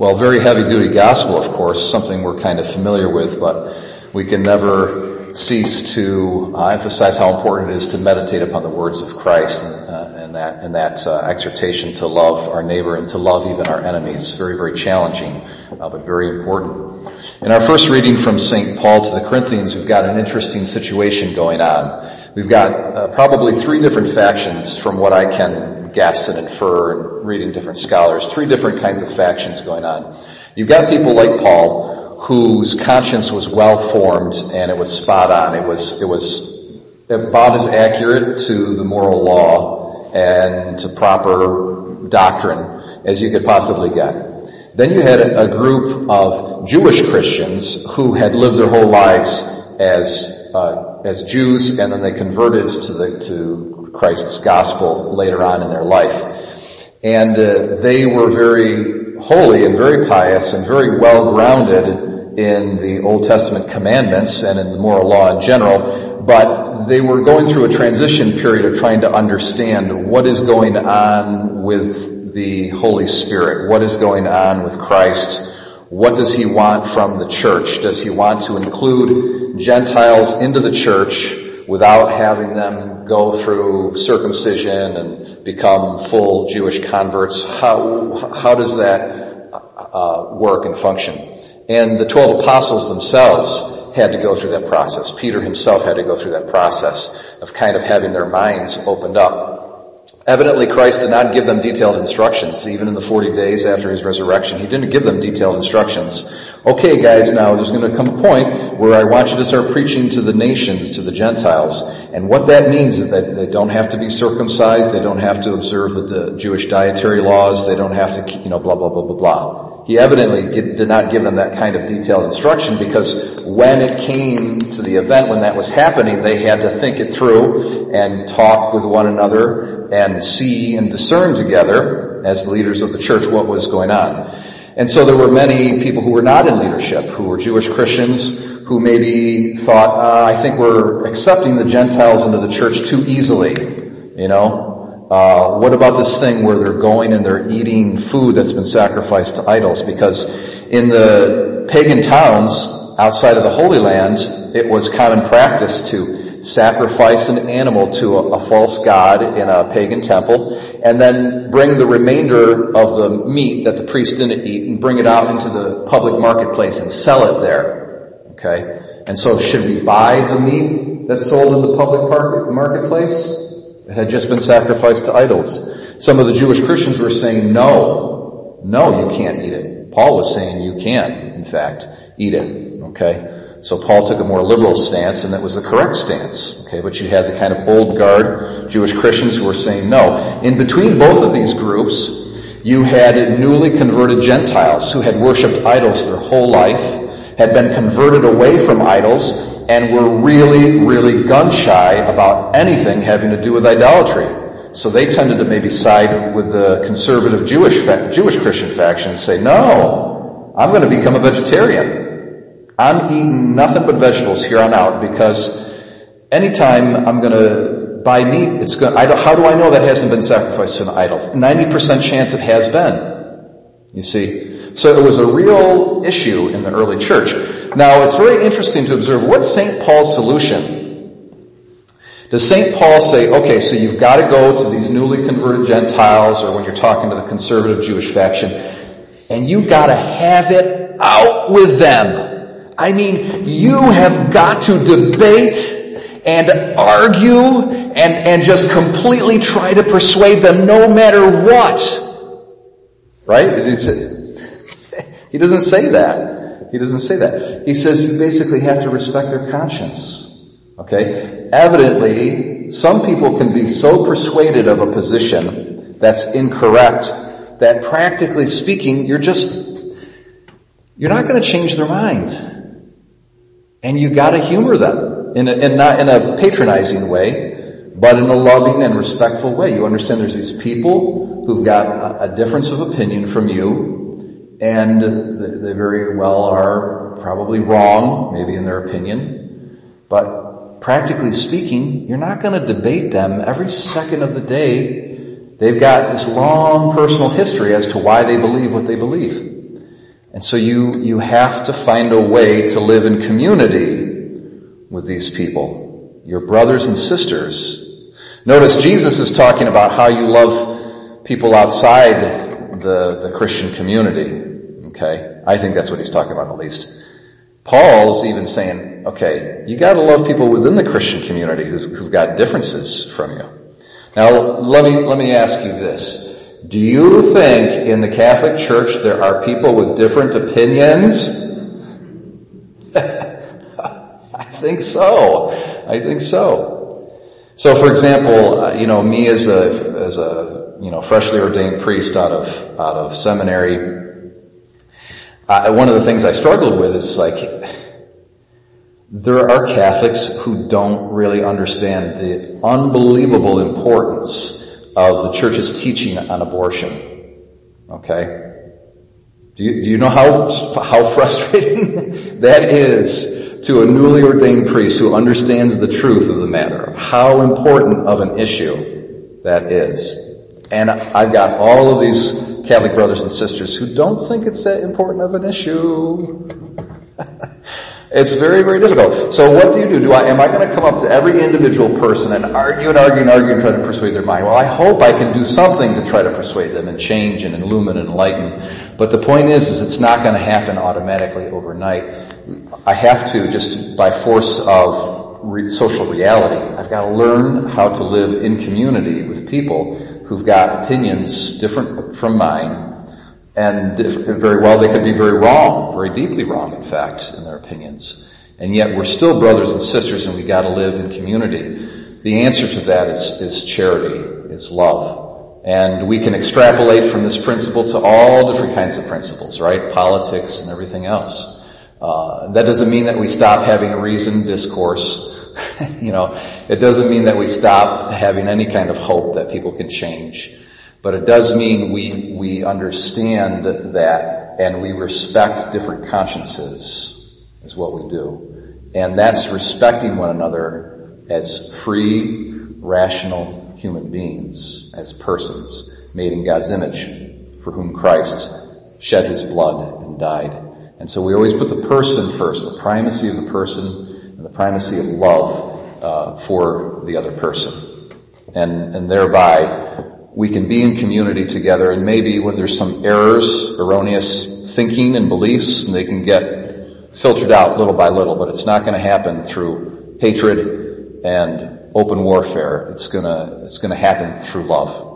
Well, very heavy duty gospel, of course, something we're kind of familiar with, but we can never cease to uh, emphasize how important it is to meditate upon the words of Christ and, uh, and that, and that uh, exhortation to love our neighbor and to love even our enemies. Very, very challenging, uh, but very important. In our first reading from St. Paul to the Corinthians, we've got an interesting situation going on. We've got uh, probably three different factions from what I can guess and infer and reading different scholars, three different kinds of factions going on. You've got people like Paul whose conscience was well formed and it was spot on. It was, it was about as accurate to the moral law and to proper doctrine as you could possibly get. Then you had a group of Jewish Christians who had lived their whole lives as uh, as Jews, and then they converted to the to Christ's gospel later on in their life. And uh, they were very holy and very pious and very well grounded in the Old Testament commandments and in the moral law in general, but they were going through a transition period of trying to understand what is going on with the Holy Spirit, what is going on with Christ, what does he want from the church? Does he want to include Gentiles into the church without having them go through circumcision and become full Jewish converts? How, how does that uh, work and function? And the 12 apostles themselves had to go through that process. Peter himself had to go through that process of kind of having their minds opened up. Evidently Christ did not give them detailed instructions, even in the 40 days after his resurrection. He didn't give them detailed instructions okay guys, now there's going to come a point where I want you to start preaching to the nations, to the Gentiles. And what that means is that they don't have to be circumcised, they don't have to observe the Jewish dietary laws, they don't have to, you know, blah, blah, blah, blah, blah. He evidently did not give them that kind of detailed instruction because when it came to the event, when that was happening, they had to think it through and talk with one another and see and discern together as leaders of the church what was going on. And so there were many people who were not in leadership, who were Jewish Christians, who maybe thought, uh, I think we're accepting the Gentiles into the church too easily. You know, uh, what about this thing where they're going and they're eating food that's been sacrificed to idols? Because in the pagan towns outside of the Holy Land, it was common practice to sacrifice an animal to a, a, false god in a pagan temple, and then bring the remainder of the meat that the priest didn't eat and bring it out into the public marketplace and sell it there. Okay? And so should we buy the meat that's sold in the public marketplace? Had just been sacrificed to idols. Some of the Jewish Christians were saying, no, no, you can't eat it. Paul was saying you can, in fact, eat it. Okay? So Paul took a more liberal stance and that was the correct stance. Okay, but you had the kind of old guard Jewish Christians who were saying no. In between both of these groups, you had newly converted Gentiles who had worshipped idols their whole life, had been converted away from idols, and were really, really gun shy about anything having to do with idolatry. So they tended to maybe side with the conservative Jewish, Jewish Christian faction and say, no, I'm going to become a vegetarian. I'm eating nothing but vegetables here on out because anytime I'm going to buy meat, it's going. I how do I know that hasn't been sacrificed to an idol? Ninety percent chance it has been. You see, so it was a real issue in the early church. Now it's very interesting to observe what's St. Paul's solution. Does St. Paul say, okay, so you've got to go to these newly converted Gentiles, or when you're talking to the conservative Jewish faction, and you got to have it out with them. I mean, you have got to debate and argue and, and just completely try to persuade them no matter what. Right? He doesn't say that. He doesn't say that. He says you basically have to respect their conscience. Okay? Evidently, some people can be so persuaded of a position that's incorrect that practically speaking, you're just, you're not going to change their mind. And you gotta humor them in a, in not in a patronizing way, but in a loving and respectful way. You understand there's these people who've got a, a difference of opinion from you, and they very well are probably wrong, maybe in their opinion, but practically speaking, you're not gonna debate them every second of the day. They've got this long personal history as to why they believe what they believe. And so you, you have to find a way to live in community with these people, your brothers and sisters. Notice Jesus is talking about how you love people outside the, the Christian community. Okay? I think that's what he's talking about at least. Paul's even saying, okay, you gotta love people within the Christian community who've, who've got differences from you. Now, let me, let me ask you this. Do you think in the Catholic Church there are people with different opinions? I think so. I think so. So for example, uh, you know, me as a, as a, you know, freshly ordained priest out of, out of seminary, one of the things I struggled with is like, there are Catholics who don't really understand the unbelievable importance of the church's teaching on abortion. Okay? Do you, do you know how, how frustrating that is to a newly ordained priest who understands the truth of the matter? How important of an issue that is. And I've got all of these Catholic brothers and sisters who don't think it's that important of an issue. It's very, very difficult. So what do you do? Do I, am I going to come up to every individual person and argue and argue and argue and try to persuade their mind? Well, I hope I can do something to try to persuade them and change and illumine and enlighten. But the point is, is it's not going to happen automatically overnight. I have to just by force of re- social reality, I've got to learn how to live in community with people who've got opinions different from mine and very well, they could be very wrong, very deeply wrong, in fact, in their opinions. And yet we're still brothers and sisters and we gotta live in community. The answer to that is, is charity, is love. And we can extrapolate from this principle to all different kinds of principles, right? Politics and everything else. Uh, that doesn't mean that we stop having a reasoned discourse. you know, it doesn't mean that we stop having any kind of hope that people can change. But it does mean we, we understand that and we respect different consciences is what we do. And that's respecting one another as free, rational human beings, as persons made in God's image for whom Christ shed his blood and died. And so we always put the person first, the primacy of the person primacy of love uh, for the other person. And, and thereby we can be in community together and maybe when there's some errors, erroneous thinking and beliefs, and they can get filtered out little by little, but it's not going to happen through hatred and open warfare. It's gonna, it's gonna happen through love.